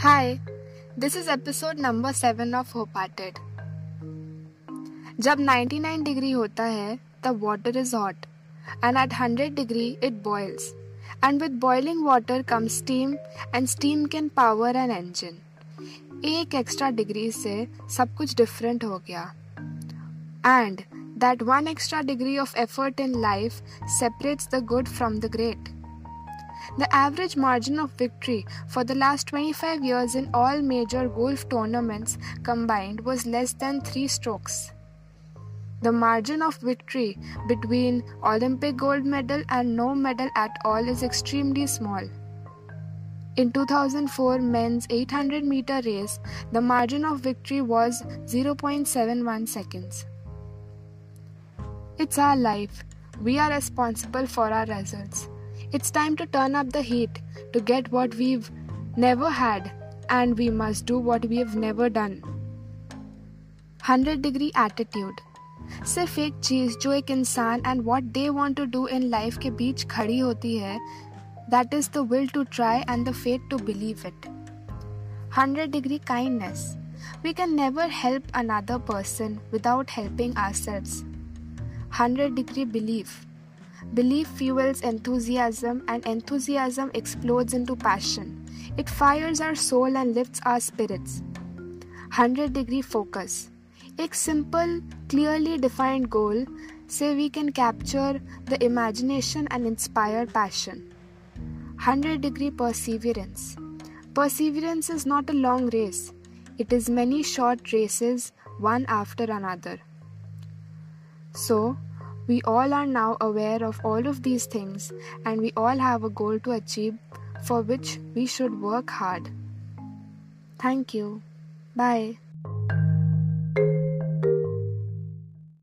Hi this is episode number seven of होपाटेड जब 99 degree होता है, तब water is hot and at 100 degree it boils and with boiling water come steam and steam can power an engine एक extra degree से सब कुछ different हो गया. And that one extra degree of effort in life separates the good from the great The average margin of victory for the last 25 years in all major golf tournaments combined was less than 3 strokes. The margin of victory between Olympic gold medal and no medal at all is extremely small. In 2004 men's 800 meter race, the margin of victory was 0.71 seconds. It's our life. We are responsible for our results. It's time to turn up the heat to get what we've never had, and we must do what we have never done. 100 degree attitude सिर्फ एक चीज जो एक इंसान and what they want to do in life के बीच खड़ी होती है that is the will to try and the fate to believe it 100 degree kindness we can never help another person without helping ourselves 100 degree belief Belief fuels enthusiasm, and enthusiasm explodes into passion. It fires our soul and lifts our spirits. 100 degree focus. A simple, clearly defined goal, say we can capture the imagination and inspire passion. 100 degree perseverance. Perseverance is not a long race, it is many short races, one after another. So, we all are now aware of all of these things and we all have a goal to achieve for which we should work hard. Thank you. Bye.